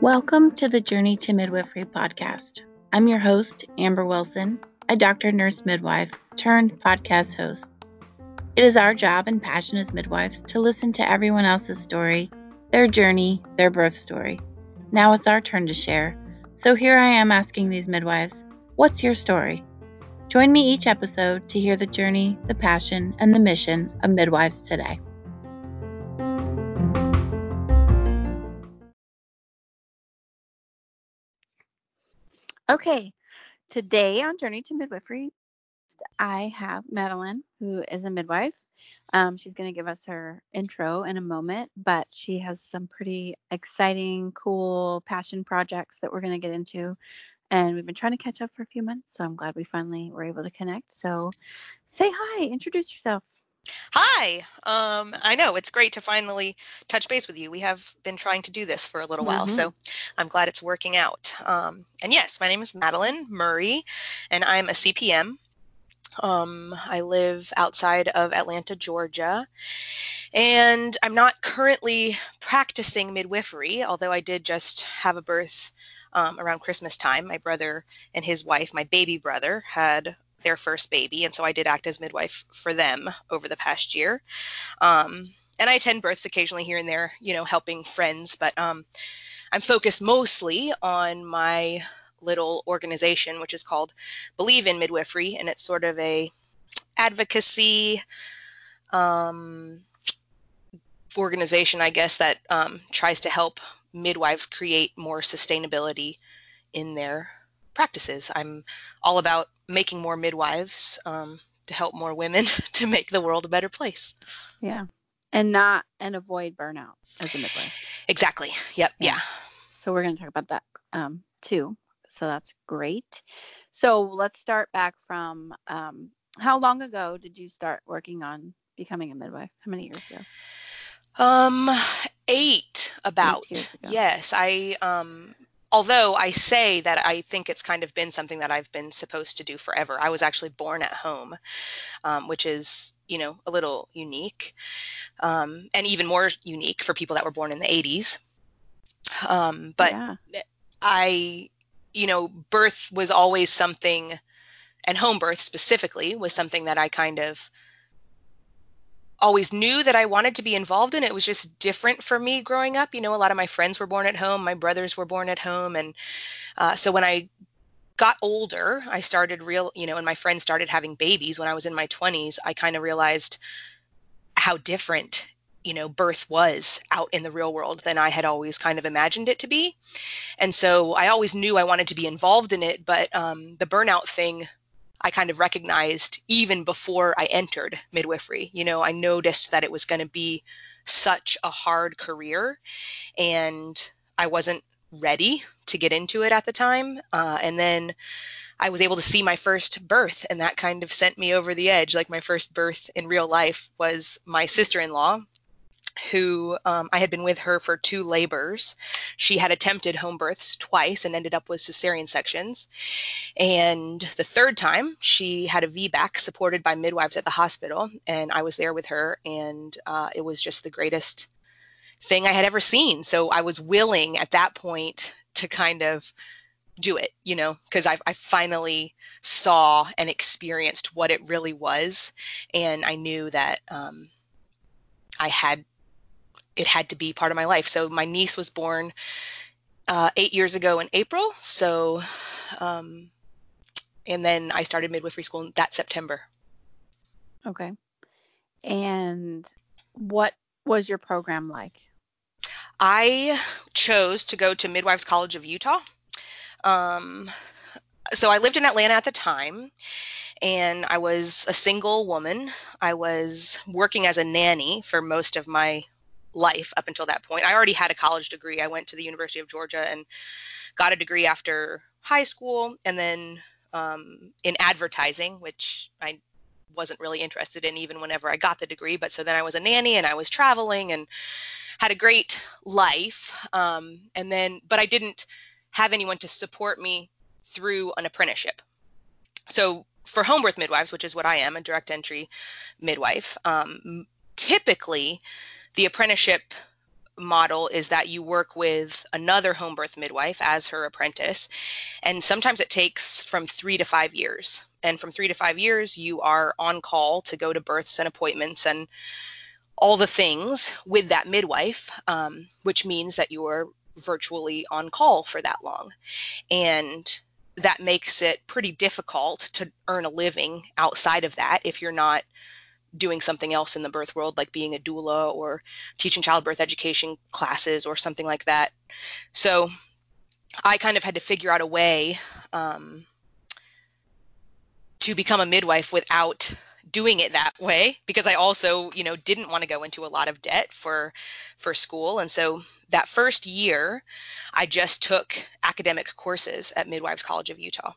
Welcome to the Journey to Midwifery podcast. I'm your host, Amber Wilson, a doctor, nurse, midwife turned podcast host. It is our job and passion as midwives to listen to everyone else's story, their journey, their birth story. Now it's our turn to share. So here I am asking these midwives, what's your story? Join me each episode to hear the journey, the passion, and the mission of midwives today. Okay, today on Journey to Midwifery, I have Madeline, who is a midwife. Um, she's going to give us her intro in a moment, but she has some pretty exciting, cool passion projects that we're going to get into. And we've been trying to catch up for a few months, so I'm glad we finally were able to connect. So say hi, introduce yourself. Hi. Um, I know it's great to finally touch base with you. We have been trying to do this for a little mm-hmm. while, so I'm glad it's working out. Um, and yes, my name is Madeline Murray, and I'm a CPM. Um, I live outside of Atlanta, Georgia, and I'm not currently practicing midwifery, although I did just have a birth um, around Christmas time. My brother and his wife, my baby brother, had their first baby, and so I did act as midwife for them over the past year. Um, and I attend births occasionally here and there, you know, helping friends, but um, I'm focused mostly on my little organization, which is called Believe in Midwifery, and it's sort of a advocacy um, organization, I guess, that um, tries to help midwives create more sustainability in their practices. I'm all about making more midwives um, to help more women to make the world a better place. Yeah. And not and avoid burnout as a midwife. Exactly. Yep. Yeah. yeah. So we're going to talk about that um, too. So that's great. So let's start back from um, how long ago did you start working on becoming a midwife? How many years ago? Um, eight about. Eight yes, I um although I say that I think it's kind of been something that I've been supposed to do forever. I was actually born at home, um, which is, you know, a little unique, um, and even more unique for people that were born in the 80s. Um, but yeah. I, you know, birth was always something, and home birth specifically was something that I kind of always knew that I wanted to be involved in. It was just different for me growing up. You know, a lot of my friends were born at home, my brothers were born at home, and uh, so when I got older, I started real, you know, and my friends started having babies when I was in my 20s. I kind of realized how different you know birth was out in the real world than I had always kind of imagined it to be. And so I always knew I wanted to be involved in it, but um, the burnout thing I kind of recognized even before I entered midwifery. You know, I noticed that it was going to be such a hard career and I wasn't ready to get into it at the time. Uh, and then I was able to see my first birth, and that kind of sent me over the edge. Like my first birth in real life was my sister in law, who um, I had been with her for two labors. She had attempted home births twice and ended up with cesarean sections. And the third time, she had a VBAC supported by midwives at the hospital, and I was there with her, and uh, it was just the greatest thing I had ever seen. So I was willing at that point to kind of do it, you know, because I, I finally saw and experienced what it really was, and I knew that. Um, I had it had to be part of my life. So my niece was born uh, eight years ago in April. So, um, and then I started midwifery school that September. Okay. And what was your program like? I chose to go to Midwives College of Utah. Um, so I lived in Atlanta at the time, and I was a single woman. I was working as a nanny for most of my life up until that point. I already had a college degree. I went to the University of Georgia and got a degree after high school, and then um, in advertising, which I wasn't really interested in even whenever I got the degree. But so then I was a nanny and I was traveling and had a great life. Um, and then, but I didn't have anyone to support me through an apprenticeship. So for home birth midwives, which is what I am, a direct entry midwife, um, typically, the apprenticeship model is that you work with another home birth midwife as her apprentice. And sometimes it takes from three to five years. And from three to five years, you are on call to go to births and appointments and all the things with that midwife, um, which means that you are virtually on call for that long. And that makes it pretty difficult to earn a living outside of that if you're not doing something else in the birth world, like being a doula or teaching childbirth education classes or something like that. So I kind of had to figure out a way um, to become a midwife without doing it that way because I also, you know, didn't want to go into a lot of debt for for school. And so that first year, I just took academic courses at Midwives College of Utah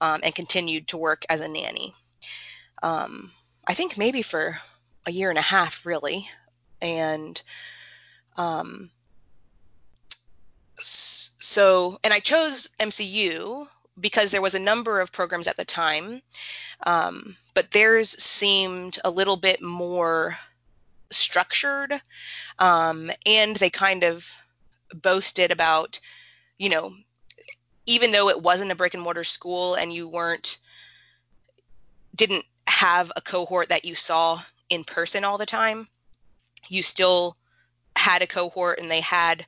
um, and continued to work as a nanny. Um, I think maybe for a year and a half, really. And um, so, and I chose MCU because there was a number of programs at the time, um, but theirs seemed a little bit more structured, um, and they kind of boasted about, you know, even though it wasn't a brick and mortar school and you weren't didn't have a cohort that you saw in person all the time, you still had a cohort and they had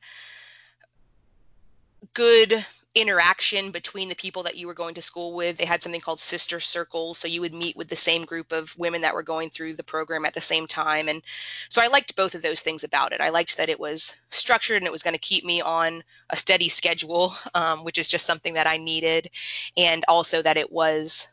good interaction between the people that you were going to school with. They had something called sister circles, so you would meet with the same group of women that were going through the program at the same time. And so I liked both of those things about it. I liked that it was structured and it was going to keep me on a steady schedule, um, which is just something that I needed, and also that it was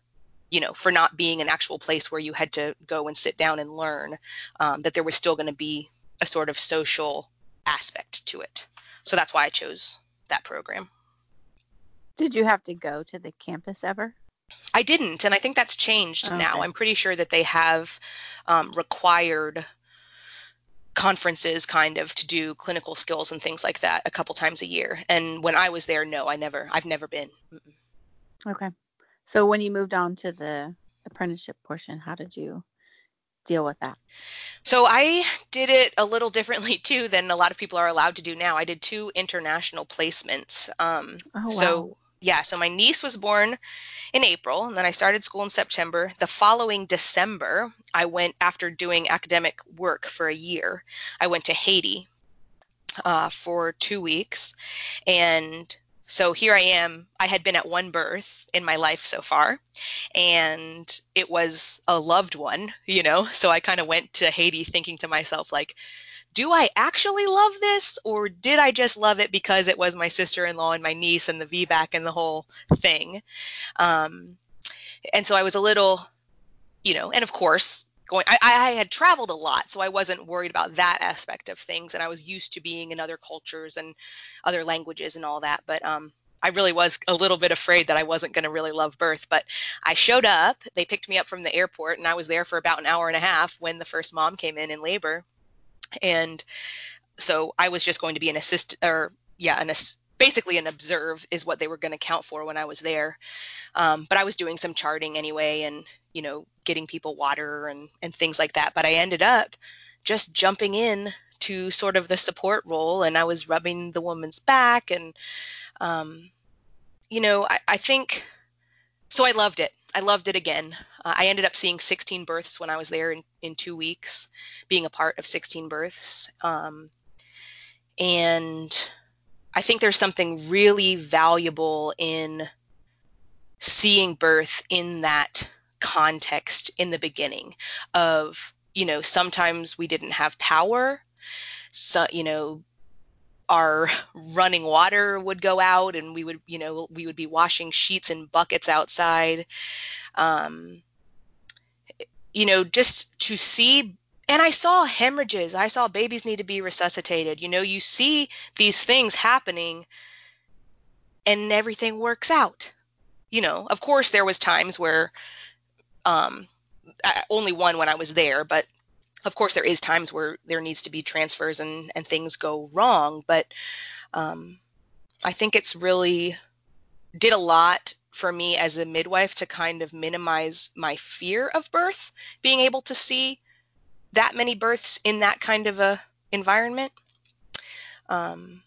you know, for not being an actual place where you had to go and sit down and learn, um, that there was still going to be a sort of social aspect to it. So that's why I chose that program. Did you have to go to the campus ever? I didn't, and I think that's changed okay. now. I'm pretty sure that they have um, required conferences kind of to do clinical skills and things like that a couple times a year. And when I was there, no, I never, I've never been. Okay. So when you moved on to the apprenticeship portion, how did you deal with that? So I did it a little differently too than a lot of people are allowed to do now. I did two international placements. Um, oh, wow. So yeah, so my niece was born in April, and then I started school in September. The following December, I went after doing academic work for a year. I went to Haiti uh, for two weeks, and so here I am. I had been at one birth in my life so far, and it was a loved one, you know. So I kind of went to Haiti thinking to myself, like, do I actually love this, or did I just love it because it was my sister in law and my niece and the VBAC and the whole thing? Um, and so I was a little, you know, and of course, going I, I had traveled a lot so i wasn't worried about that aspect of things and i was used to being in other cultures and other languages and all that but um I really was a little bit afraid that I wasn't going to really love birth, but I showed up. They picked me up from the airport, and I was there for about an hour and a half when the first mom came in in labor. And so I was just going to be an assist, or yeah, an basically an observe is what they were going to count for when I was there. Um, but I was doing some charting anyway, and you know, getting people water and, and things like that. But I ended up just jumping in to sort of the support role and I was rubbing the woman's back and um, you know, I, I, think so I loved it. I loved it again. Uh, I ended up seeing 16 births when I was there in, in two weeks, being a part of 16 births. Um, and I think there's something really valuable in seeing birth in that context in the beginning of you know sometimes we didn't have power so you know our running water would go out and we would you know we would be washing sheets in buckets outside. Um, you know just to see and i saw hemorrhages. I saw babies need to be resuscitated. You know you see these things happening and everything works out. You know of course there was times where um, only one when I was there, but of course there is times where there needs to be transfers and, and things go wrong. But um, I think it's really did a lot for me as a midwife to kind of minimize my fear of birth, being able to see that many births in that kind of a environment. Um,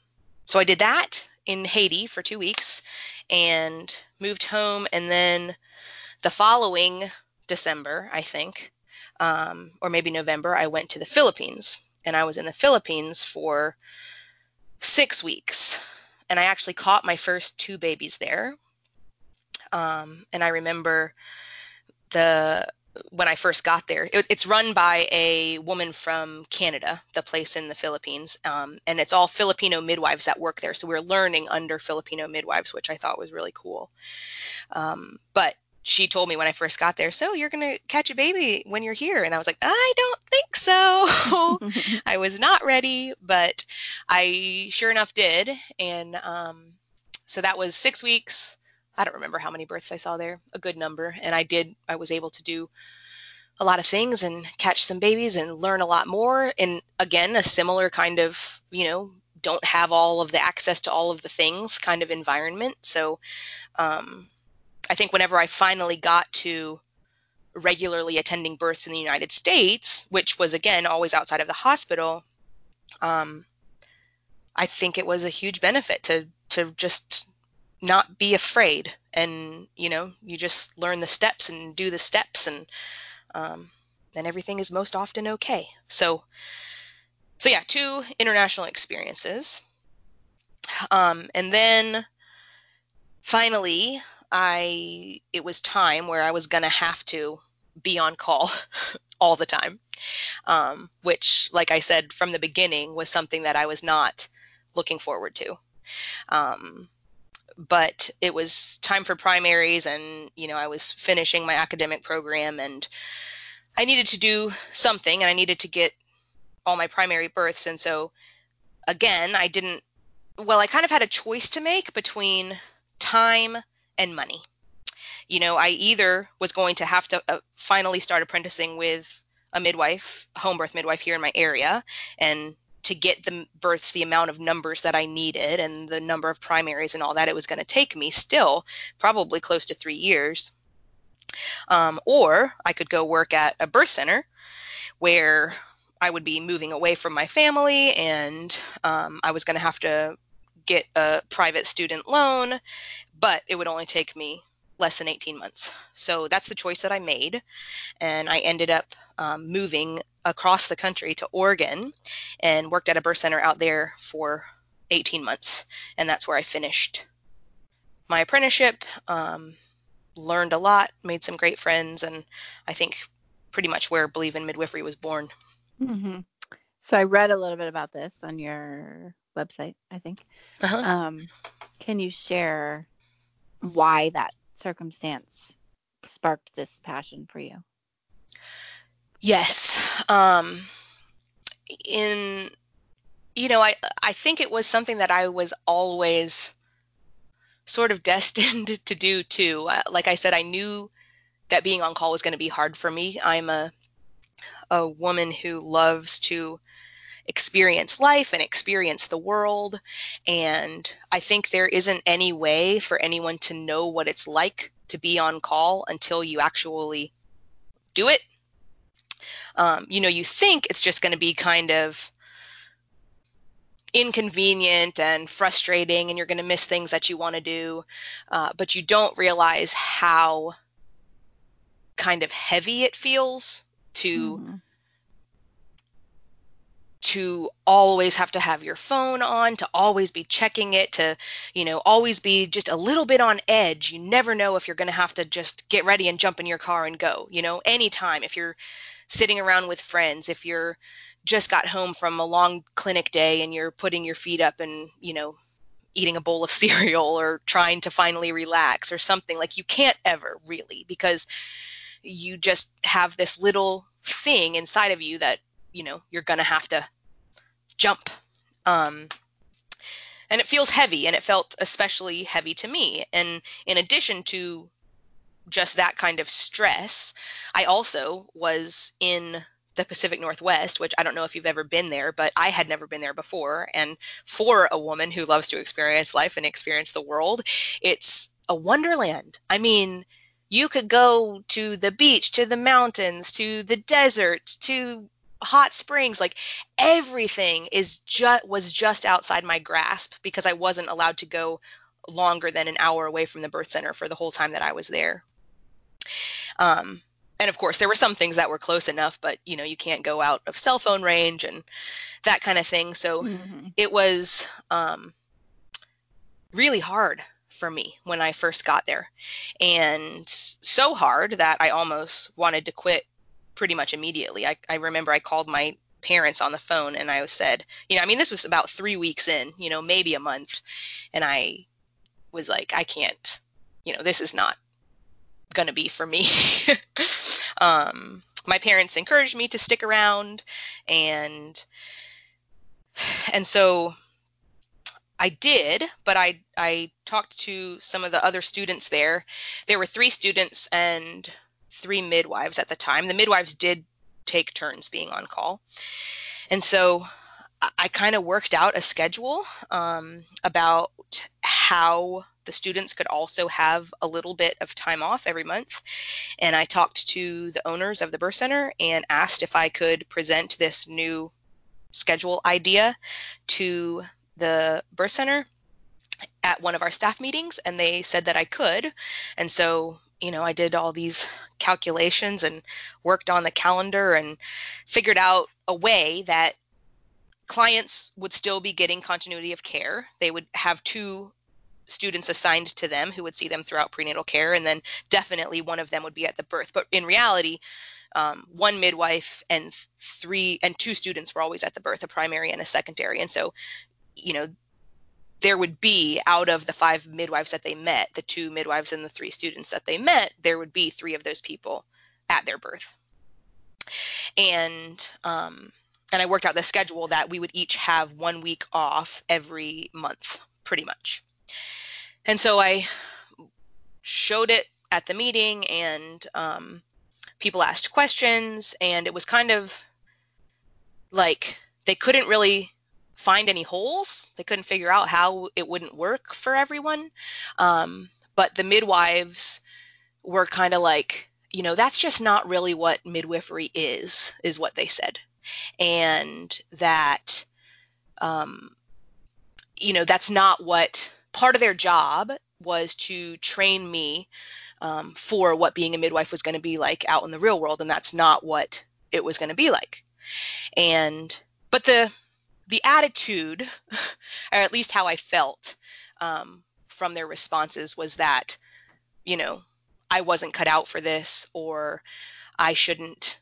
so I did that in Haiti for two weeks and moved home. And then the following December, I think, um, or maybe November, I went to the Philippines. And I was in the Philippines for six weeks. And I actually caught my first two babies there. Um, and I remember the when I first got there. It, it's run by a woman from Canada, the place in the Philippines, um, and it's all Filipino midwives that work there. So we are learning under Filipino midwives, which I thought was really cool. Um, but she told me when I first got there, so you're going to catch a baby when you're here. And I was like, I don't think so. I was not ready, but I sure enough did. And um, so that was six weeks. I don't remember how many births I saw there, a good number. And I did, I was able to do a lot of things and catch some babies and learn a lot more. And again, a similar kind of, you know, don't have all of the access to all of the things kind of environment. So, um, I think whenever I finally got to regularly attending births in the United States, which was again always outside of the hospital, um, I think it was a huge benefit to to just not be afraid and you know you just learn the steps and do the steps and um, then everything is most often okay. So so yeah, two international experiences, um, and then finally I it was time where I was gonna have to be on call all the time, um, which, like I said from the beginning, was something that I was not looking forward to. Um, but it was time for primaries, and you know I was finishing my academic program, and I needed to do something, and I needed to get all my primary births, and so again I didn't. Well, I kind of had a choice to make between time and money. You know, I either was going to have to uh, finally start apprenticing with a midwife, home birth midwife here in my area, and to get the births the amount of numbers that I needed and the number of primaries and all that, it was going to take me still probably close to three years. Um, or I could go work at a birth center where I would be moving away from my family and um, I was going to have to get a private student loan, but it would only take me less than 18 months. So that's the choice that I made. And I ended up um, moving across the country to Oregon and worked at a birth center out there for 18 months. And that's where I finished my apprenticeship, um, learned a lot, made some great friends, and I think pretty much where Believe in Midwifery was born. Mm-hmm. So I read a little bit about this on your website, I think. Uh-huh. Um, can you share why that circumstance sparked this passion for you? Yes. Um, in you know, I I think it was something that I was always sort of destined to do too. Uh, like I said, I knew that being on call was going to be hard for me. I'm a a woman who loves to experience life and experience the world. And I think there isn't any way for anyone to know what it's like to be on call until you actually do it. Um, you know, you think it's just going to be kind of inconvenient and frustrating and you're going to miss things that you want to do, uh, but you don't realize how kind of heavy it feels to. Mm-hmm to always have to have your phone on, to always be checking it, to, you know, always be just a little bit on edge. You never know if you're going to have to just get ready and jump in your car and go, you know, anytime. If you're sitting around with friends, if you're just got home from a long clinic day and you're putting your feet up and, you know, eating a bowl of cereal or trying to finally relax or something, like you can't ever really because you just have this little thing inside of you that you know you're going to have to jump. Um, and it feels heavy, and it felt especially heavy to me. And in addition to just that kind of stress, I also was in the Pacific Northwest, which I don't know if you've ever been there, but I had never been there before. And for a woman who loves to experience life and experience the world, it's a wonderland. I mean, you could go to the beach, to the mountains, to the desert, to hot springs like everything is just was just outside my grasp because I wasn't allowed to go longer than an hour away from the birth center for the whole time that I was there. Um, and of course, there were some things that were close enough, but you know, you can't go out of cell phone range and that kind of thing. So mm-hmm. it was um, really hard for me when I first got there, and so hard that I almost wanted to quit pretty much immediately. I, I remember I called my parents on the phone and I said, you know, I mean, this was about three weeks in, you know, maybe a month, and I was like, I can't, you know, this is not going to be for me. um, my parents encouraged me to stick around and and so I did, but I I talked to some of the other students there. There were three students and three midwives at the time. The midwives did take turns being on call, and so I kind of worked out a schedule um, about how the students could also have a little bit of time off every month. And I talked to the owners of the birth center and asked if I could present this new schedule idea to the birth center at one of our staff meetings and they said that I could. And so, you know, I did all these calculations and worked on the calendar and figured out a way that clients would still be getting continuity of care. They would have two students assigned to them who would see them throughout prenatal care, and then definitely one of them would be at the birth. But in reality, um, one midwife and three and two students were always at the birth, a primary and a secondary. And so, you know, there would be out of the five midwives that they met, the two midwives and the three students that they met, there would be three of those people at their birth. And um, and I worked out the schedule that we would each have one week off every month, pretty much. And so I showed it at the meeting, and um, people asked questions, and it was kind of like they couldn't really find any holes. They couldn't figure out how it wouldn't work for everyone. Um, but the midwives were kind of like, you know, that's just not really what midwifery is, is what they said. And that, um, you know, that's not what part of their job was to train me um, for what being a midwife was going to be like out in the real world, and that's not what it was going to be like. And but the the attitude, or at least how I felt um, from their responses, was that you know I wasn't cut out for this, or I shouldn't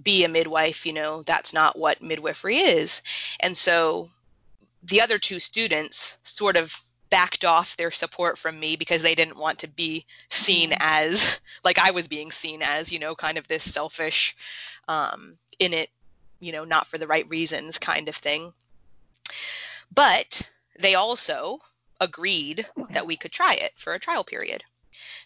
be a midwife. You know that's not what midwifery is. And so the other two students sort of backed off their support from me because they didn't want to be seen mm-hmm. as like I was being seen as, you know, kind of this selfish, um, in it, you know, not for the right reasons kind of thing. But they also agreed that we could try it for a trial period.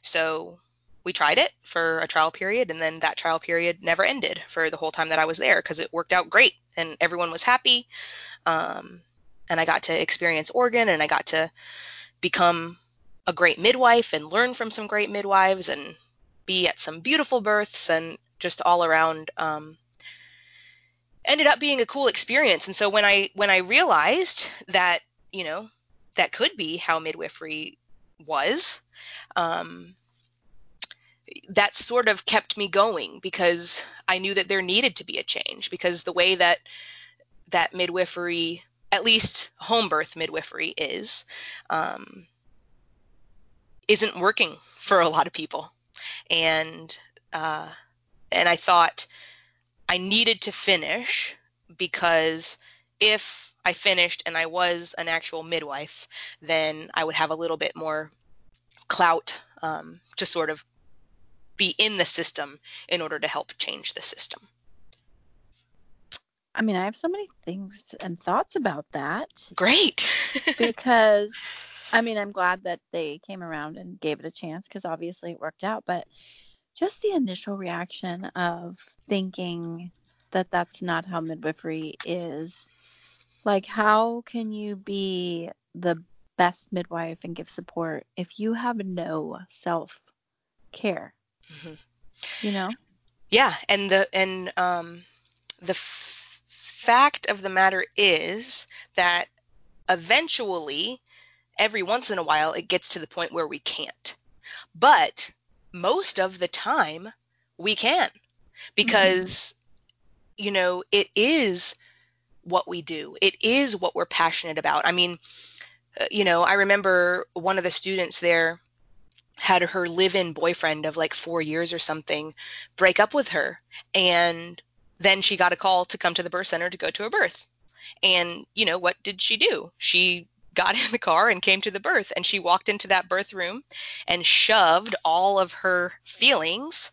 So we tried it for a trial period and then that trial period never ended for the whole time that I was there because it worked out great and everyone was happy. Um, and I got to experience Oregon and I got to become a great midwife and learn from some great midwives and be at some beautiful births and just all around um, ended up being a cool experience. And so when I when I realized that you know that could be how midwifery was, um, that sort of kept me going because I knew that there needed to be a change because the way that that midwifery at least home birth midwifery is, um, isn't working for a lot of people. And uh, and I thought I needed to finish because if I finished and I was an actual midwife, then I would have a little bit more clout um, to sort of be in the system in order to help change the system. I mean, I have so many things and thoughts about that. Great. because, I mean, I'm glad that they came around and gave it a chance because obviously it worked out. But just the initial reaction of thinking that that's not how midwifery is. Like, how can you be the best midwife and give support if you have no self care? Mm-hmm. You know? Yeah. And the, and, um, the f- fact of the matter is that eventually, every once in a while, it gets to the point where we can't. But most of the time, we can. Because, mm-hmm. you know, it is what we do, it is what we're passionate about. I mean, uh, you know, I remember one of the students there had her live-in boyfriend of like four years or something break up with her. And then she got a call to come to the birth center to go to a birth. And you know what did she do? She got in the car and came to the birth. And she walked into that birth room and shoved all of her feelings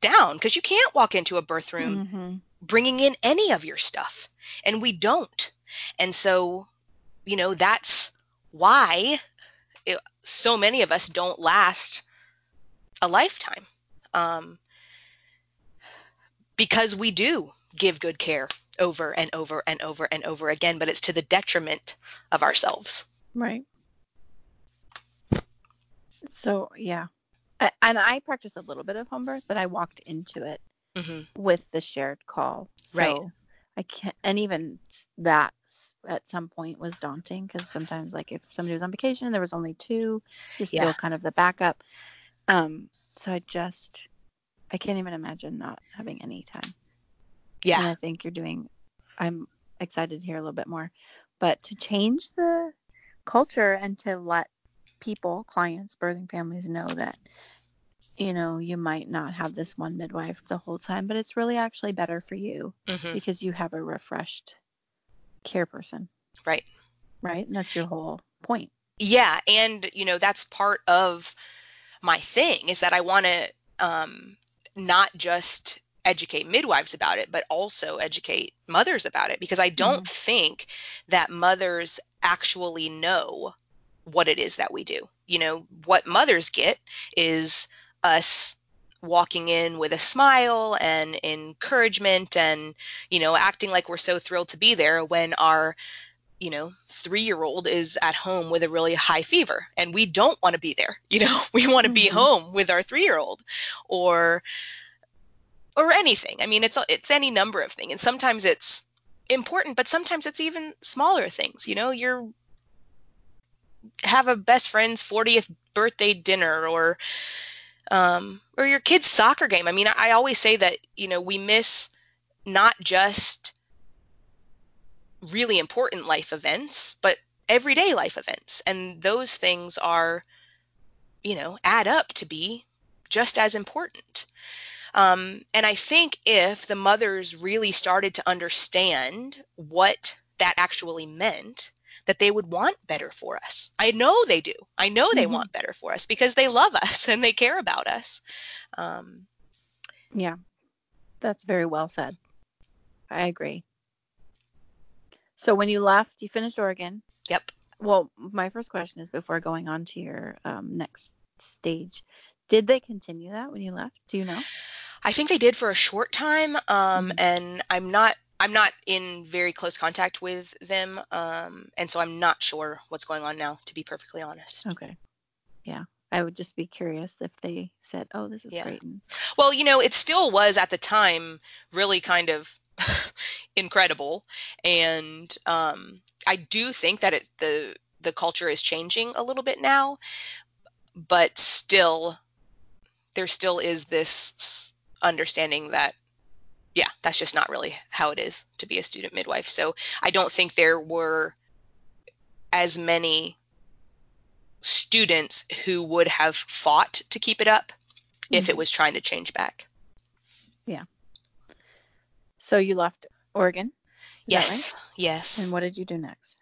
down. Because you can't walk into a birth room mm-hmm. bringing in any of your stuff. And we don't. And so you know that's why it, so many of us don't last a lifetime. Um, because we do give good care over and over and over and over again, but it's to the detriment of ourselves. Right. So, yeah. I, and I practiced a little bit of home birth, but I walked into it mm-hmm. with the shared call. So right. I can't, and even that at some point was daunting because sometimes like if somebody was on vacation and there was only two you're still yeah. kind of the backup um so i just i can't even imagine not having any time yeah and i think you're doing i'm excited to hear a little bit more but to change the culture and to let people clients birthing families know that you know you might not have this one midwife the whole time but it's really actually better for you mm-hmm. because you have a refreshed care person. Right. Right. And that's your whole point. Yeah. And, you know, that's part of my thing is that I want to um, not just educate midwives about it, but also educate mothers about it because I don't mm-hmm. think that mothers actually know what it is that we do. You know, what mothers get is us walking in with a smile and encouragement and you know acting like we're so thrilled to be there when our you know 3-year-old is at home with a really high fever and we don't want to be there you know we want to mm-hmm. be home with our 3-year-old or or anything i mean it's it's any number of things and sometimes it's important but sometimes it's even smaller things you know you're have a best friend's 40th birthday dinner or um, or your kid's soccer game. I mean, I, I always say that you know we miss not just really important life events, but everyday life events, and those things are, you know, add up to be just as important. Um, and I think if the mothers really started to understand what that actually meant, that they would want better for us. I know they do. I know they mm-hmm. want better for us because they love us and they care about us. Um, yeah, that's very well said. I agree. So when you left, you finished Oregon. Yep. Well, my first question is before going on to your um, next stage, did they continue that when you left? Do you know? I think they did for a short time, um, mm-hmm. and I'm not I'm not in very close contact with them, um, and so I'm not sure what's going on now, to be perfectly honest. Okay. Yeah. I would just be curious if they said, "Oh, this is yeah. great." Well, you know, it still was at the time really kind of incredible, and um, I do think that it, the the culture is changing a little bit now, but still, there still is this understanding that yeah, that's just not really how it is to be a student midwife. So I don't think there were as many students who would have fought to keep it up mm-hmm. if it mm-hmm. was trying to change back. Yeah. So you left Oregon? Yes. Right? Yes. And what did you do next?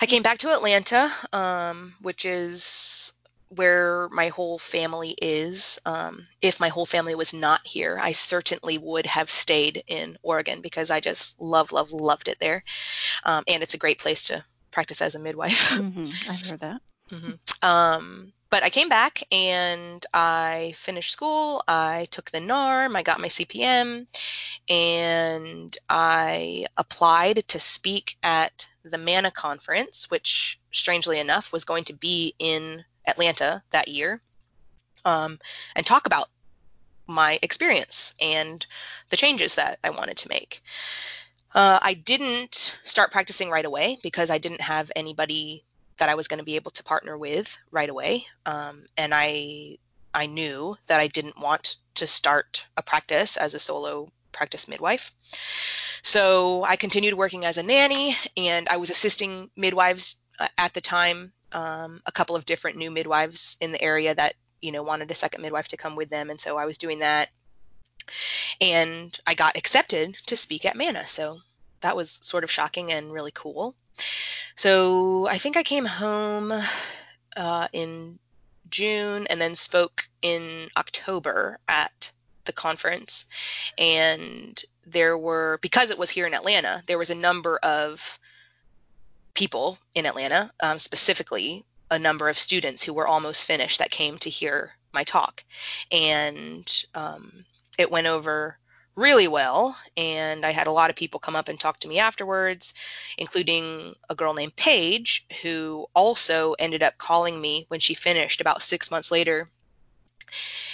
I came back to Atlanta, um, which is where my whole family is. Um, if my whole family was not here, I certainly would have stayed in Oregon because I just love, love, loved it there. Um, and it's a great place to practice as a midwife. Mm-hmm. I've heard that. mm-hmm. um, but I came back and I finished school. I took the NARM, I got my CPM, and I applied to speak at the MANA conference, which strangely enough was going to be in Atlanta that year um, and talk about my experience and the changes that I wanted to make. Uh, I didn't start practicing right away because I didn't have anybody that I was going to be able to partner with right away, um, and I I knew that I didn't want to start a practice as a solo practice midwife. So I continued working as a nanny, and I was assisting midwives uh, at the time. Um, a couple of different new midwives in the area that you know wanted a second midwife to come with them, and so I was doing that. And I got accepted to speak at MANA, so that was sort of shocking and really cool. So I think I came home uh, in June and then spoke in October at the conference. And there were, because it was here in Atlanta, there was a number of people in Atlanta, um, specifically a number of students who were almost finished that came to hear my talk. And um, it went over really well. And I had a lot of people come up and talk to me afterwards, including a girl named Paige, who also ended up calling me when she finished about six months later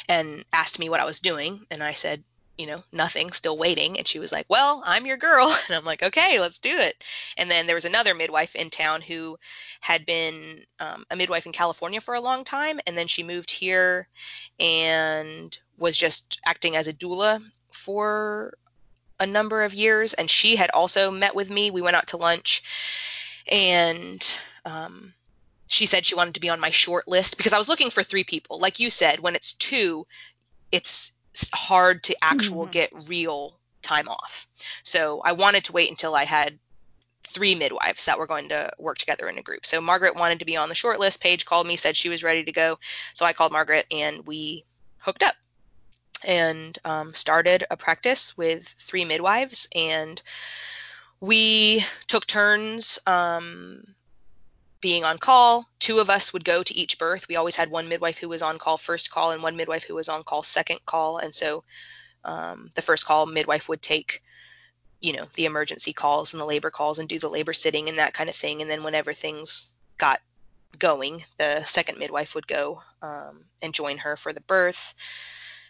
and asked me what I was doing. And I said, you know, nothing, still waiting. And she was like, Well, I'm your girl. And I'm like, Okay, let's do it. And then there was another midwife in town who had been um, a midwife in California for a long time. And then she moved here and was just acting as a doula for a number of years. And she had also met with me. We went out to lunch and um, she said she wanted to be on my short list because I was looking for three people. Like you said, when it's two, it's hard to actual mm-hmm. get real time off. So I wanted to wait until I had three midwives that were going to work together in a group. So Margaret wanted to be on the short list. Paige called me, said she was ready to go. So I called Margaret and we hooked up and um, started a practice with three midwives. And we took turns um, being on call. Two of us would go to each birth. We always had one midwife who was on call first call and one midwife who was on call second call. And so um, the first call midwife would take, you know, the emergency calls and the labor calls and do the labor sitting and that kind of thing. And then whenever things got going, the second midwife would go um, and join her for the birth.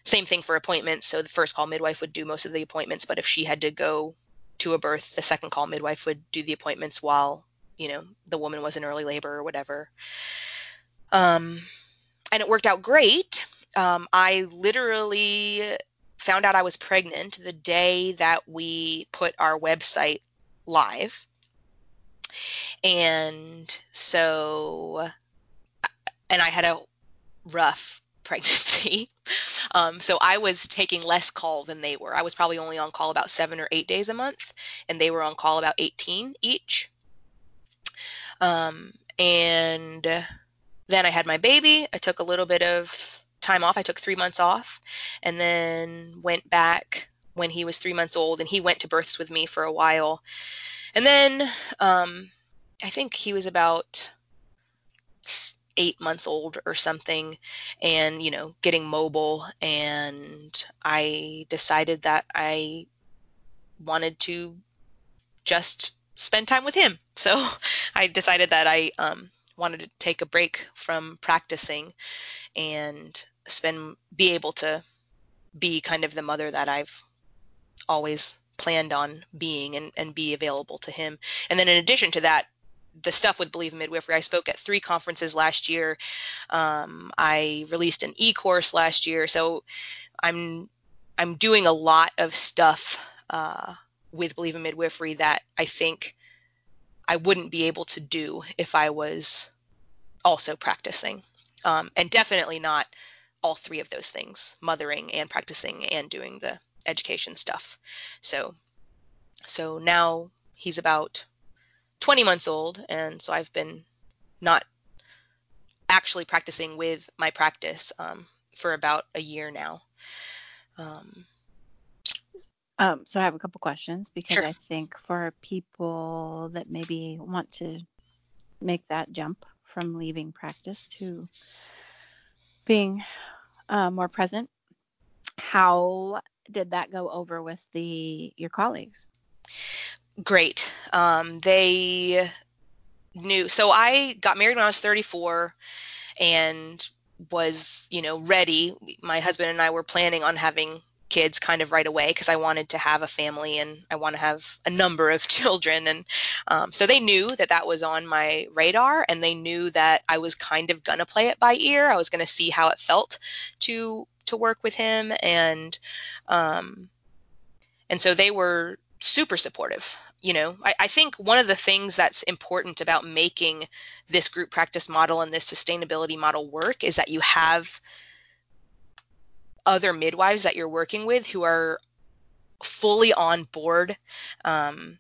Same thing for appointments. So the first call midwife would do most of the appointments, but if she had to go to a birth, the second call midwife would do the appointments while you know the woman was in early labor or whatever. Um, and it worked out great. Um, i literally found out i was pregnant the day that we put our website live. And so and i had a rough pregnancy. Um, so i was taking less call than they were. I was probably only on call about seven or eight days a month and they were on call about 18 each um, and then I had my baby. I took a little bit of time off. I took three months off and then went back when he was three months old and he went to births with me for a while. And then um, I think he was about eight months old or something and you know getting mobile and i decided that i wanted to just spend time with him. So I decided that I um, wanted to take a break from practicing and spend be able to be kind of the mother that I've always planned on being and, and be available to him. And then in addition to that, the stuff with Believe in Midwifery, I spoke at three conferences last year. Um, I released an e-course last year, so I'm I'm doing a lot of stuff uh, with Believe in Midwifery that I think I wouldn't be able to do if I was also practicing. Um, and definitely not all three of those things mothering and practicing and doing the education stuff. So, so now he's about 20 months old, and so I've been not actually practicing with my practice um, for about a year now. Um, um, so I have a couple questions because sure. I think for people that maybe want to make that jump from leaving practice to being uh, more present, how did that go over with the your colleagues? Great. Um, they knew. So I got married when I was 34, and was, you know, ready. My husband and I were planning on having kids kind of right away because I wanted to have a family and I want to have a number of children. And um, so they knew that that was on my radar and they knew that I was kind of going to play it by ear. I was going to see how it felt to to work with him and um, and so they were super supportive you know I, I, think one of the things that's important about making this group practice model and this sustainability model work is that you have other midwives that you're working with who are fully on board um,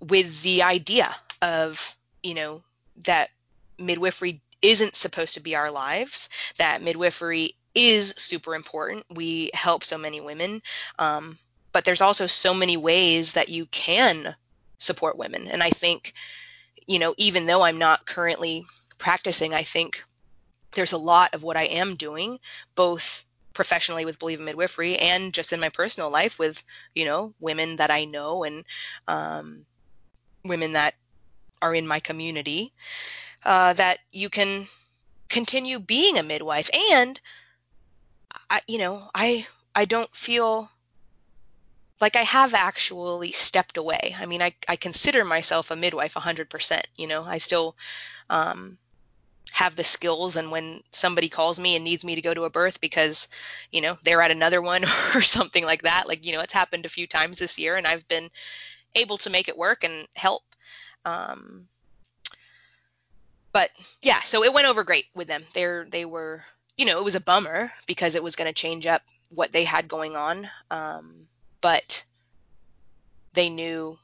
with the idea of you know that midwifery isn't supposed to be our lives that midwifery is super important. We help so many women um, but there's also so many ways that you can support women. And i think you know even though i'm not currently practicing i think there's a lot of what I am doing, both professionally with Believe in Midwifery and just in my personal life with, you know, women that I know and um, women that are in my community, uh, that you can continue being a midwife. And I, you know, I I don't feel like I have actually stepped away. I mean, I, I consider myself a midwife 100%. You know, I still um, have the skills and when somebody calls me and needs me to go to a birth because you know they're at another one or something like that like you know it's happened a few times this year and i've been able to make it work and help um, but yeah so it went over great with them. They're they were you know it was a bummer because it was going to change up what they had going on um, but they knew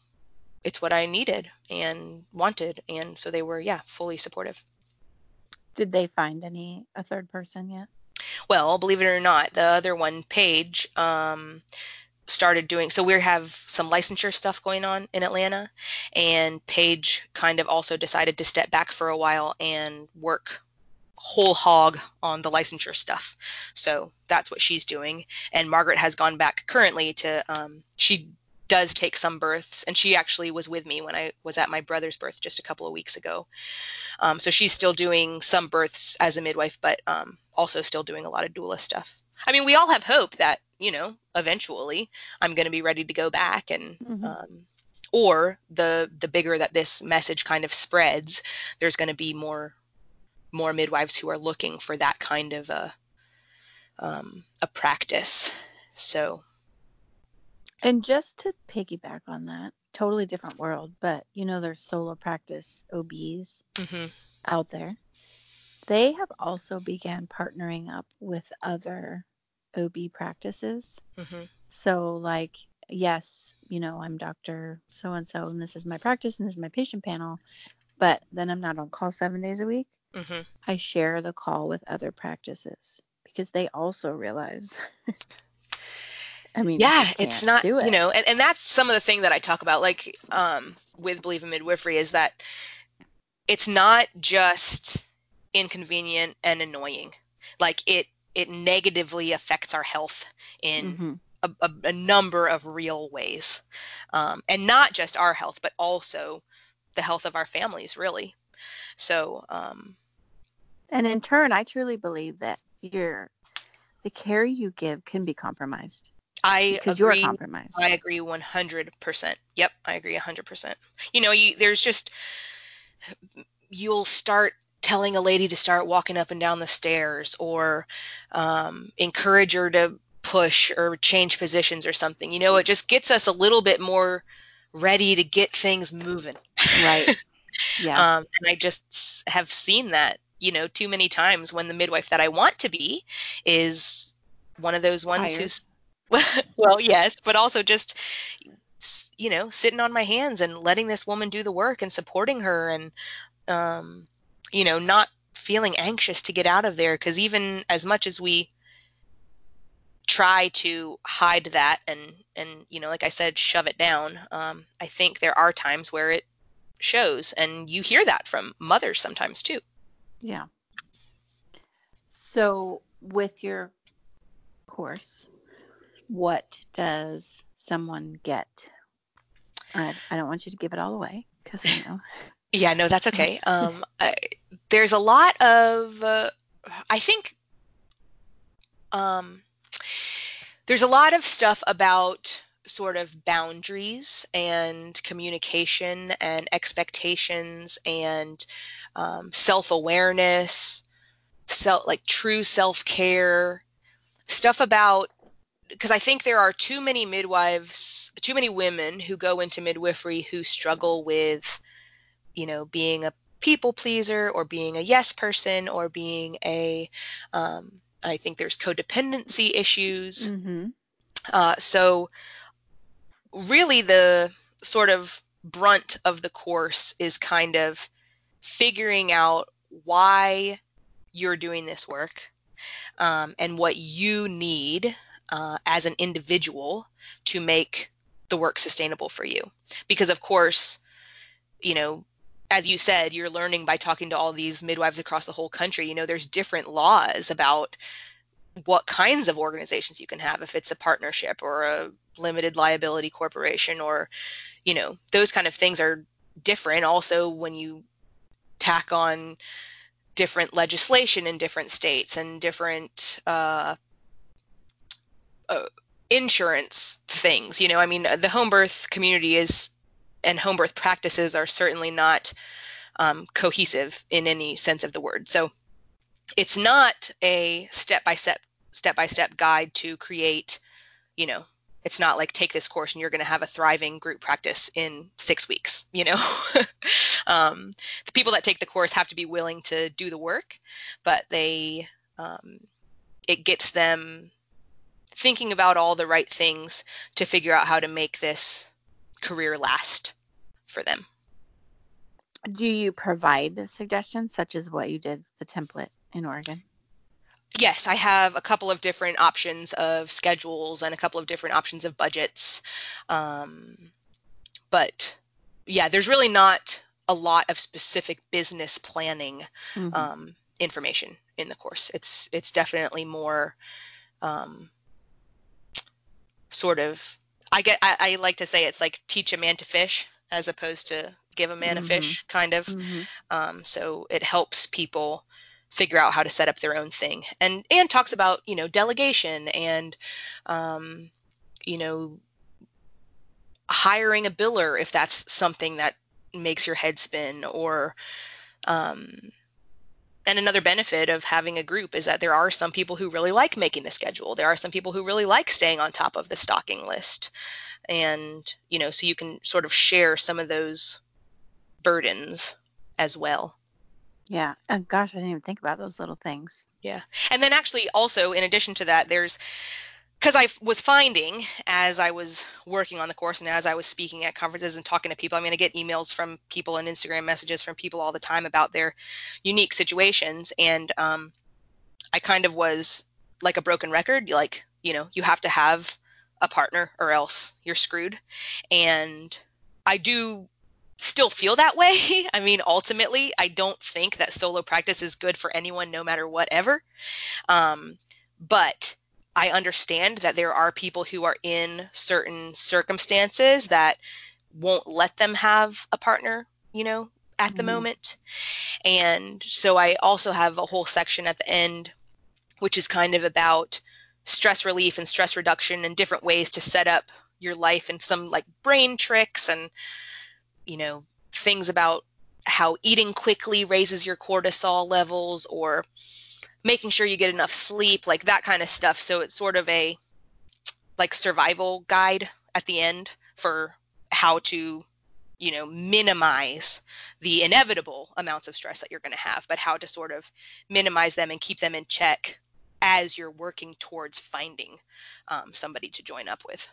it's what i needed and wanted and so they were yeah fully supportive did they find any a third person yet? Well, believe it or not, the other one, Paige, um, started doing so we have some licensure stuff going on in Atlanta and Paige kind of also decided to step back for a while and work whole hog on the licensure stuff. So that's what she's doing. And Margaret has gone back currently to um, she does take some births, and she actually was with me when I was at my brother's birth just a couple of weeks ago. Um, so she's still doing some births as a midwife, but um, also still doing a lot of doula stuff. I mean, we all have hope that you know eventually I'm going to be ready to go back, and mm-hmm. um, or the the bigger that this message kind of spreads, there's going to be more more midwives who are looking for that kind of a um, a practice. So and just to piggyback on that, totally different world, but you know, there's solo practice OBs mm-hmm. out there. They have also began partnering up with other OB practices. Mm-hmm. So, like, yes, you know, I'm Dr. So and so, and this is my practice, and this is my patient panel, but then I'm not on call seven days a week. Mm-hmm. I share the call with other practices because they also realize I mean, yeah, it's not, it. you know, and, and that's some of the thing that I talk about, like um, with Believe in Midwifery, is that it's not just inconvenient and annoying. Like it, it negatively affects our health in mm-hmm. a, a, a, number of real ways, um, and not just our health, but also the health of our families, really. So, um, and in turn, I truly believe that your the care you give can be compromised. I because you're compromised. I agree 100%. Yep, I agree 100%. You know, you, there's just you'll start telling a lady to start walking up and down the stairs or um, encourage her to push or change positions or something. You know, it just gets us a little bit more ready to get things moving. Right. Yeah. um, and I just have seen that, you know, too many times when the midwife that I want to be is one of those ones Tired. who's well, yes, but also just you know sitting on my hands and letting this woman do the work and supporting her and um, you know not feeling anxious to get out of there because even as much as we try to hide that and and you know like i said shove it down um, i think there are times where it shows and you hear that from mothers sometimes too. Yeah. So with your course what does someone get? I, I don't want you to give it all away because I know. yeah, no, that's okay. Um, I, there's a lot of, uh, I think, um, there's a lot of stuff about sort of boundaries and communication and expectations and um, self-awareness, self like true self-care, stuff about because I think there are too many midwives, too many women who go into midwifery who struggle with, you know, being a people pleaser or being a yes person or being a, um, I think there's codependency issues. Mm-hmm. Uh, so really the sort of brunt of the course is kind of figuring out why you're doing this work um, and what you need uh, as an individual to make the work sustainable for you. Because, of course, you know, as you said, you're learning by talking to all these midwives across the whole country. You know, there's different laws about what kinds of organizations you can have if it's a partnership or a limited liability corporation or you know those kind of things are different also when you tack on different legislation in different states and different uh, uh, insurance things you know? I mean the home birth community is and home birth practices are certainly not um, cohesive in any sense of the word. So it's not a step by step step by step guide to create you know it's not like take this course and you're going to have a thriving group practice in six weeks you know? Um, the people that take the course have to be willing to do the work but they um, it gets them thinking about all the right things to figure out how to make this career last for them do you provide suggestions such as what you did the template in oregon yes, I have a couple of different options of schedules and a couple of different options of budgets. Um, but yeah, there's really not a lot of specific business planning mm-hmm. um, information in the course. It's it's definitely more um, sort of. I get. I, I, like to say it's like teach a man to fish as opposed to give a man mm-hmm. a fish, kind of. Mm-hmm. Um, so it helps people figure out how to set up their own thing. And and talks about you know delegation and um, you know hiring a biller if that's something that makes your head spin or um, and another benefit of having a group is that there are some people who really like making the schedule. There are some people who really like staying on top of the stocking list. And, you know, so you can sort of share some of those burdens as well. Yeah. Oh, gosh, I didn't even think about those little things. Yeah. And then actually, also, in addition to that, there's because I was finding as I was working on the course and as I was speaking at conferences and talking to people, I mean, I get emails from people and Instagram messages from people all the time about their unique situations. And um, I kind of was like a broken record. Like, you know, you have to have a partner or else you're screwed. And I do still feel that way. I mean, ultimately, I don't think that solo practice is good for anyone, no matter whatever. Um, but I understand that there are people who are in certain circumstances that won't let them have a partner, you know, at the mm-hmm. moment. And so I also have a whole section at the end, which is kind of about stress relief and stress reduction and different ways to set up your life and some like brain tricks and you know, things about how eating quickly raises your cortisol levels or making sure you get enough sleep, like that kind of stuff. So it's sort of a like survival guide at the end for how to, you know, minimize the inevitable amounts of stress that you're going to have, but how to sort of minimize them and keep them in check as you're working towards finding um, somebody to join up with.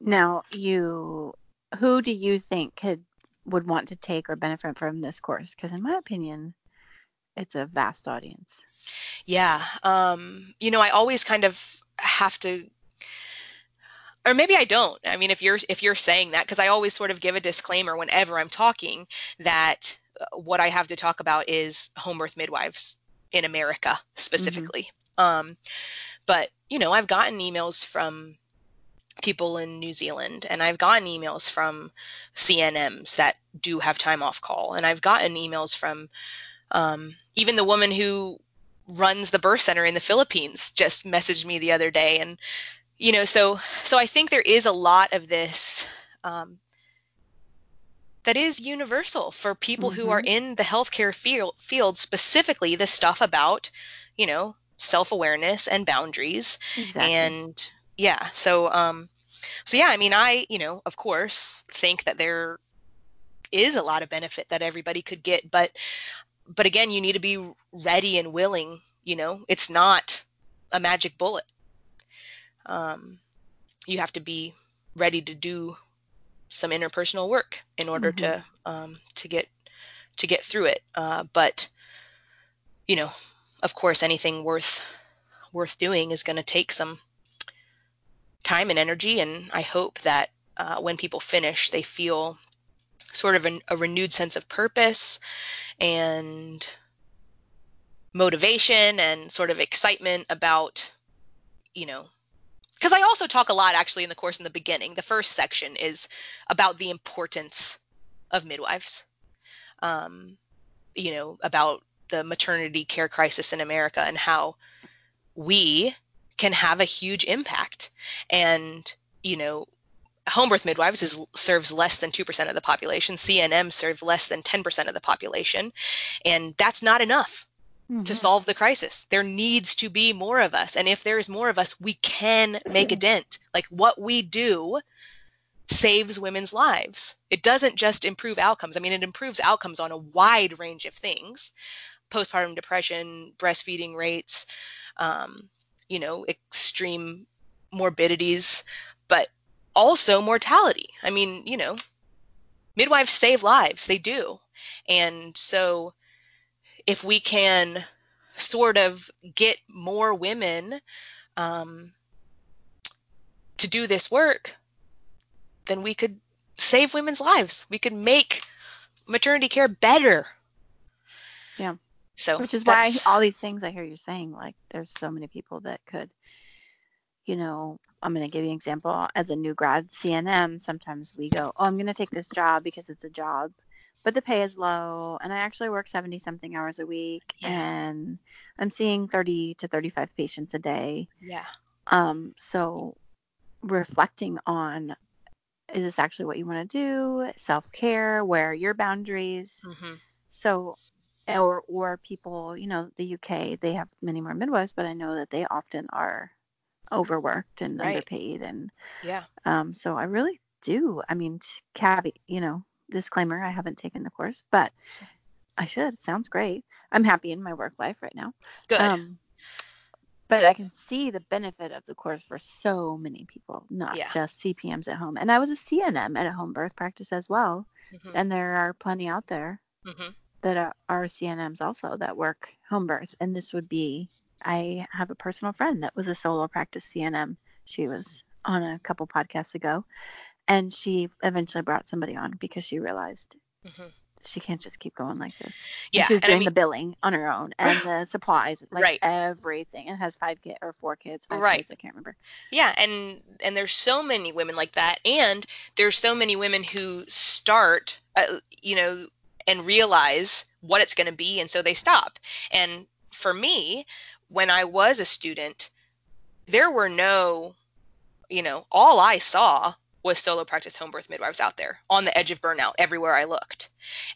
Now, you who do you think could would want to take or benefit from this course? Because in my opinion, it's a vast audience. Yeah. Um, you know, I always kind of have to or maybe I don't. I mean, if you're if you're saying that, because I always sort of give a disclaimer whenever I'm talking that uh, what I have to talk about is home birth midwives in America specifically. Mm-hmm. Um, but you know, I've gotten emails from people in New Zealand, and I've gotten emails from CNMs that do have time off call, and I've gotten emails from um, even the woman who runs the birth center in the Philippines just messaged me the other day, and you know, so so I think there is a lot of this um, that is universal for people mm-hmm. who are mm-hmm. in the healthcare field, field, specifically the stuff about, you know, self-awareness and boundaries exactly. and yeah so um so yeah i mean i you know of course think that there is a lot of benefit that everybody could get but but again you need to be ready and willing you know? It's not a magic bullet. Um you have to be ready to do some interpersonal work in order mm-hmm. to um to get to get through it. Uh but you know of course anything worth worth doing is going to take some time and energy and i hope that uh, when people finish they feel sort of an, a renewed sense of purpose and motivation and sort of excitement about you know because i also talk a lot actually in the course in the beginning the first section is about the importance of midwives um, you know about the maternity care crisis in America and how we can have a huge impact. And, you know, home birth midwives is, serves less than 2% of the population. CNM serve less than 10% of the population. And that's not enough mm-hmm. to solve the crisis. There needs to be more of us. And if there is more of us, we can make a dent. Like what we do saves women's lives. It doesn't just improve outcomes. I mean, it improves outcomes on a wide range of things, postpartum depression, breastfeeding rates, um, you know, extreme morbidities, but also mortality. I mean, you know, midwives save lives, they do. And so if we can sort of get more women um, to do this work, then we could save women's lives. We could make maternity care better. Yeah. So which is why all these things I hear you saying, like there's so many people that could, you know, I'm going to give you an example. As a new grad CNM, sometimes we go, oh, I'm going to take this job because it's a job, but the pay is low, and I actually work 70 something hours a week, yeah. and I'm seeing 30 to 35 patients a day. Yeah. Um. So reflecting on is this actually what you want to do? Self care, where are your boundaries? Mm-hmm. So or or people, you know, the UK, they have many more midwives, but I know that they often are overworked and right. underpaid and yeah. Um so I really do. I mean, caveat, you know, disclaimer, I haven't taken the course, but I should. It sounds great. I'm happy in my work life right now. Good. Um but I can see the benefit of the course for so many people, not yeah. just CPMs at home. And I was a CNM at a home birth practice as well, mm-hmm. and there are plenty out there. Mm-hmm that are, are CNMs also that work home births. And this would be, I have a personal friend that was a solo practice CNM. She was on a couple podcasts ago, and she eventually brought somebody on because she realized mm-hmm. she can't just keep going like this. Yeah, and she was doing I mean, the billing on her own and the supplies, like right. everything. And has five kids or four kids, five right. kids, I can't remember. Yeah, and and there's so many women like that, and there's so many women who start, uh, you know, and realize what it's going to be and so they stop and for me when i was a student there were no you know all i saw was solo practice home birth midwives out there on the edge of burnout everywhere i looked.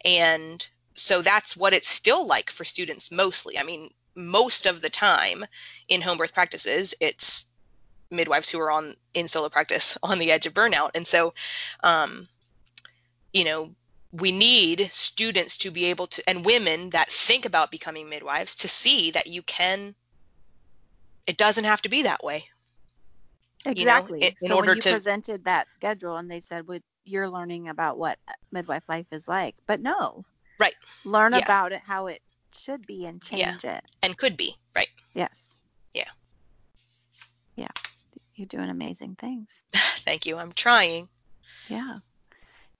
And so that's what it's still like for students mostly. I mean most of the time in home birth practices it's midwives who are on in solo practice on the edge of burnout. And so um, you know we need students to be able to and women that think about becoming midwives to see that you can it doesn't have to be that way. Exactly you know, in so order when you to presented that schedule and they said well, you're learning about what midwife life is like but no. Right. Learn yeah. about it how it should be and change yeah. it. And could be. Right. Yes. Yeah. Yeah. You're doing amazing things. Thank you. I'm trying. Yeah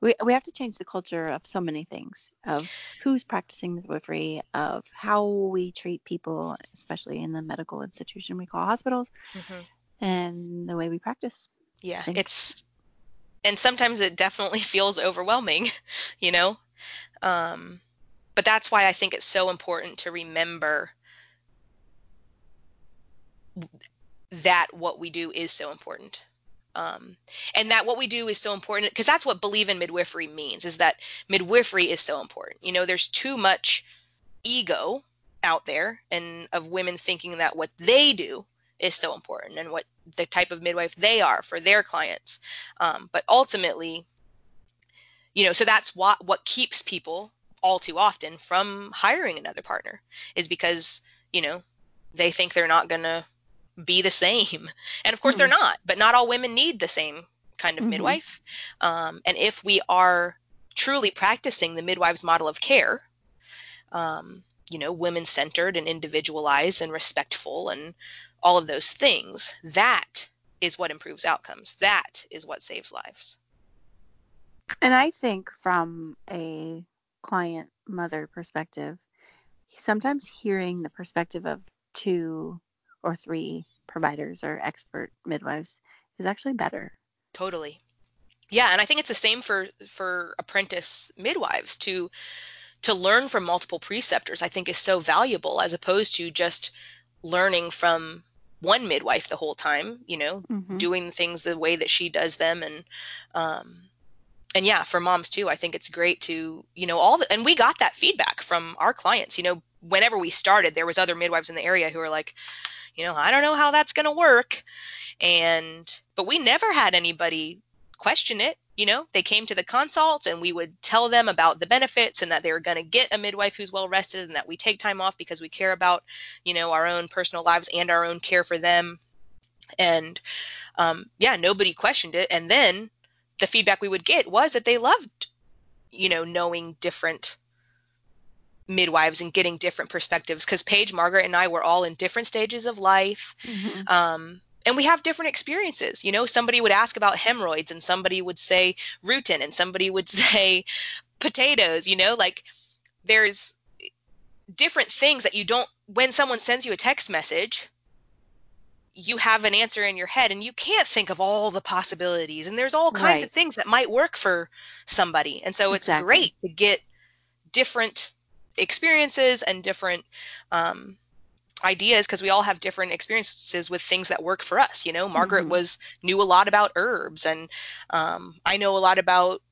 we, we have to change the culture of so many things of who's practicing midwifery of how we treat people especially in the medical institution we call hospitals mm-hmm. and the way we practice Yeah, it's and sometimes it definitely feels overwhelming, you know. Um, but that's why I think it's so important to remember that what we do is so important. Um, and that what we do is so important because that's what believe in midwifery means is that midwifery is so important. You know, there's too much ego out there and of women thinking that what they do is so important and what the type of midwife they are for their clients. Um, but ultimately, you know, so that's what what keeps people all too often from hiring another partner is because you know they think they're not going to be the same, and of course mm-hmm. they're not. But not all women need the same kind of mm-hmm. midwife. Um, and if we are truly practicing the midwife's model of care, um, you know, women centered and individualized and respectful and all of those things, that is what improves outcomes. That is what saves lives. And I think from a client mother perspective, sometimes hearing the perspective of two or three providers or expert midwives is actually better. Totally. Yeah, and I think it's the same for for apprentice midwives to to learn from multiple preceptors. I think is so valuable as opposed to just learning from one midwife the whole time, you know, mm-hmm. doing things the way that she does them and um and yeah, for moms too, I think it's great to, you know, all the and we got that feedback from our clients, you know, whenever we started, there was other midwives in the area who were like, you know, I don't know how that's going to work. And but we never had anybody question it you know? They came to the consult and we would tell them about the benefits and that they were going to get a midwife who's well rested and that we take time off because we care about you know our own personal lives and our own care for them. And um, yeah nobody questioned it. And then the feedback we would get was that they loved you know knowing different midwives and getting different perspectives because paige margaret and i were all in different stages of life mm-hmm. um, and we have different experiences. You know, somebody would ask about hemorrhoids and somebody would say rutin and somebody would say potatoes, you know, like there's different things that you don't when someone sends you a text message, you have an answer in your head and you can't think of all the possibilities and there's all kinds right. of things that might work for somebody. And so it's exactly. great to get different experiences and different um, ideas because we all have different experiences with things that work for us you know? Margaret mm-hmm. was knew a lot about herbs and um, i know a lot about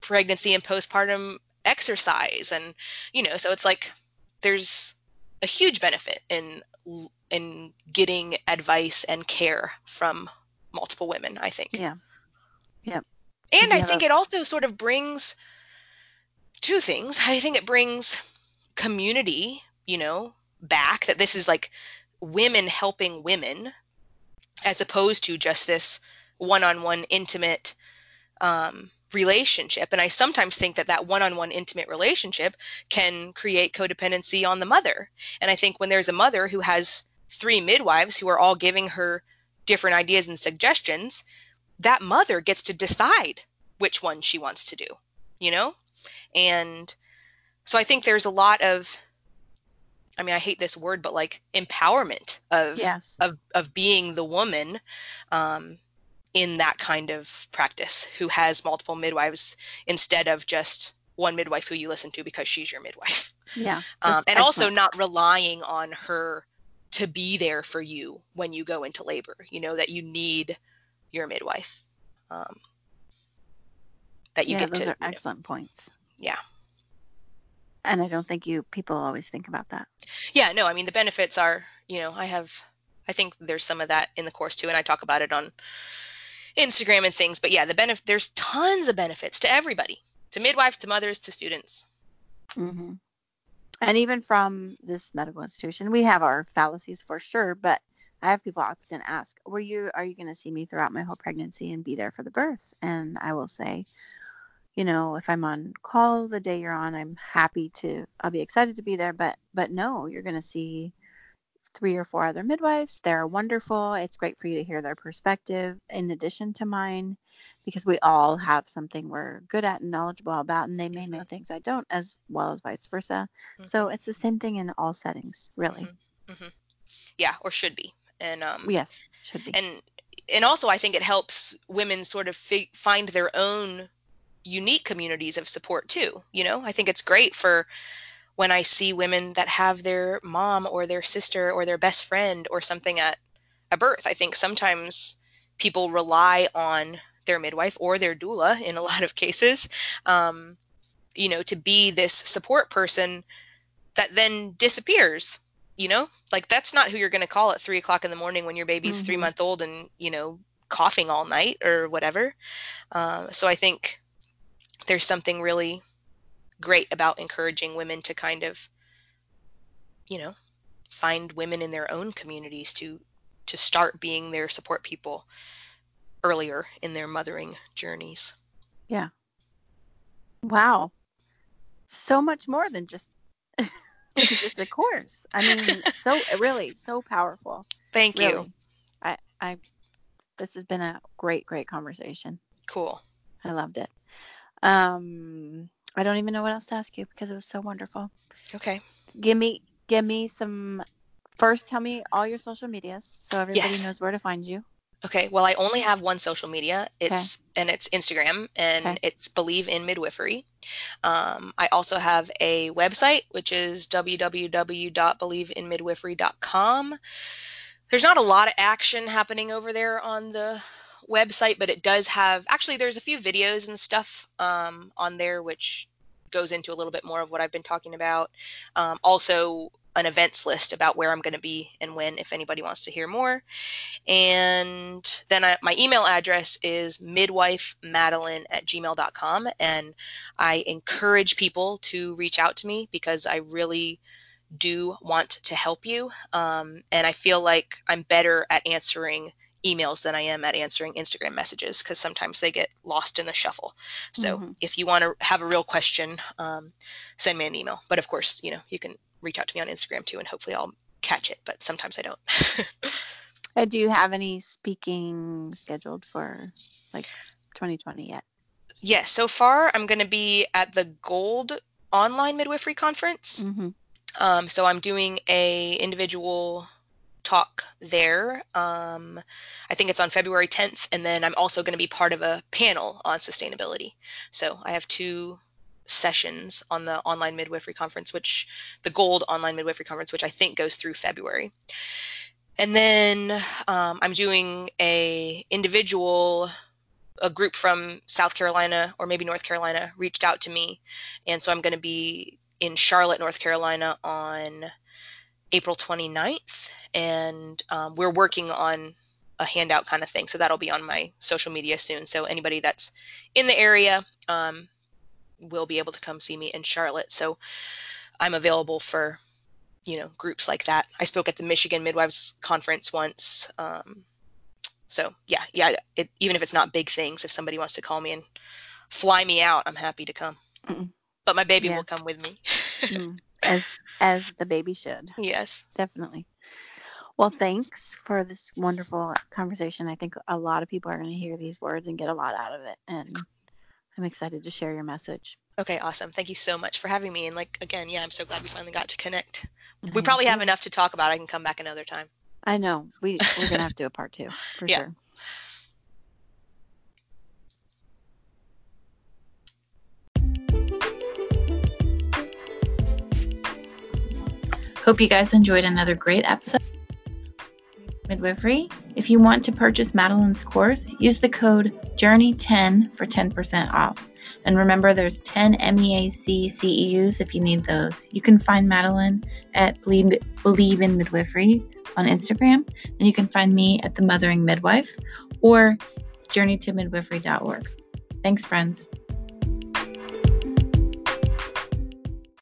pregnancy and postpartum exercise and you know so it's like there's a huge benefit in in getting advice and care from multiple women i think. Yeah. Yeah. And i think a- it also sort of brings two things. I think it brings community you know back that this is like women helping women as opposed to just this one-on-one intimate um, relationship. And i sometimes think that that one-on-one intimate relationship can create codependency on the mother. And i think when there's a mother who has three midwives who are all giving her different ideas and suggestions that mother gets to decide which one she wants to do you know and so i think there's a lot of I mean, I hate this word, but like empowerment of yes. of of being the woman um, in that kind of practice who has multiple midwives instead of just one midwife who you listen to because she's your midwife. Yeah. Um, and also not relying on her to be there for you when you go into labor. You know that you need your midwife. Um, that you yeah, get those to. are excellent know, points. Yeah and I don't think you people always think about that. Yeah, no, I mean the benefits are, you know, I have I think there's some of that in the course too and I talk about it on Instagram and things, but yeah, the benefit there's tons of benefits to everybody, to midwives, to mothers, to students. hmm And even from this medical institution, we have our fallacies for sure, but I have people often ask, "Were you are you going to see me throughout my whole pregnancy and be there for the birth?" And I will say, you know, if I'm on call the day you're on, I'm happy to I'll be excited to be there, but but no, you're going to see three or four other midwives. They're wonderful. It's great for you to hear their perspective in addition to mine because we all have something we're good at and knowledgeable about and they may know things I don't as well as vice versa. Mm-hmm. So it's the same thing in all settings, really. Mm-hmm. Mm-hmm. Yeah, or should be. And um yes, should be. And and also I think it helps women sort of fi- find their own unique communities of support too. You know, I think it's great for when I see women that have their mom or their sister or their best friend or something at a birth. I think sometimes people rely on their midwife or their doula in a lot of cases, um, you know, to be this support person that then disappears. You know, like that's not who you're going to call at three o'clock in the morning when your baby's mm-hmm. three month old and you know coughing all night or whatever. Uh, so I think there's something really great about encouraging women to kind of, you know, find women in their own communities to to start being their support people earlier in their mothering journeys. Yeah. Wow. So much more than just just a course. I mean, so really so powerful. Thank really. you. I I this has been a great great conversation. Cool. I loved it. Um I don't even know what else to ask you because it was so wonderful. Okay. Give me give me some first tell me all your social medias so everybody yes. knows where to find you. Okay, well, I only have one social media. It's okay. and it's Instagram, and okay. it's Believe in Midwifery. Um, I also have a website, which is www.believeinmidwifery.com. There's not a lot of action happening over there on the website, but it does have actually there's a few videos and stuff um, on there which goes into a little bit more of what I've been talking about. Um, also, an events list about where I'm going to be and when, if anybody wants to hear more. And then I, my email address is midwifemadeline at gmail.com. And I encourage people to reach out to me because I really do want to help you. Um, and I feel like I'm better at answering emails than I am at answering Instagram messages because sometimes they get lost in the shuffle. So mm-hmm. if you want to have a real question, um, send me an email. But of course, you know, you can reach out to me on Instagram too, and hopefully I'll catch it. But sometimes I don't. uh, do you have any speaking scheduled for like 2020 yet? Yes. So far, I'm going to be at the Gold Online Midwifery Conference. Mm-hmm. Um, so I'm doing a individual talk there. Um, I think it's on February 10th, and then I'm also going to be part of a panel on sustainability. So I have two sessions on the online midwifery conference, which the Gold Online Midwifery Conference, which I think goes through February. And then um, I'm doing a individual a group from South Carolina or maybe North Carolina reached out to me, and so I'm going to be in Charlotte, North Carolina on April 29th, and um, we're working on a handout kind of thing. So that'll be on my social media soon. So anybody that's in the area um, will be able to come see me in Charlotte. So I'm available for you know groups like that. I spoke at the Michigan Midwives Conference once. Um, so yeah, yeah. It, even if it's not big things, if somebody wants to call me and fly me out, I'm happy to come. Mm-mm. But my baby yeah. will come with me. mm. As as the baby should. Yes. Definitely. Well, thanks for this wonderful conversation. I think a lot of people are going to hear these words and get a lot out of it. And I'm excited to share your message. Okay, awesome. Thank you so much for having me. And like again, yeah, I'm so glad we finally got to connect. Mm-hmm. We probably have enough to talk about. I can come back another time. I know. We we're gonna have to do a part two for yeah. sure. Hope you guys enjoyed another great episode midwifery. If you want to purchase Madeline's course, use the code JOURNEY10 for 10% off. And remember, there's 10 MEAC CEUs if you need those. You can find Madeline at Believe, Believe in Midwifery on Instagram, and you can find me at The Mothering Midwife or journeytomidwifery.org. Thanks, friends.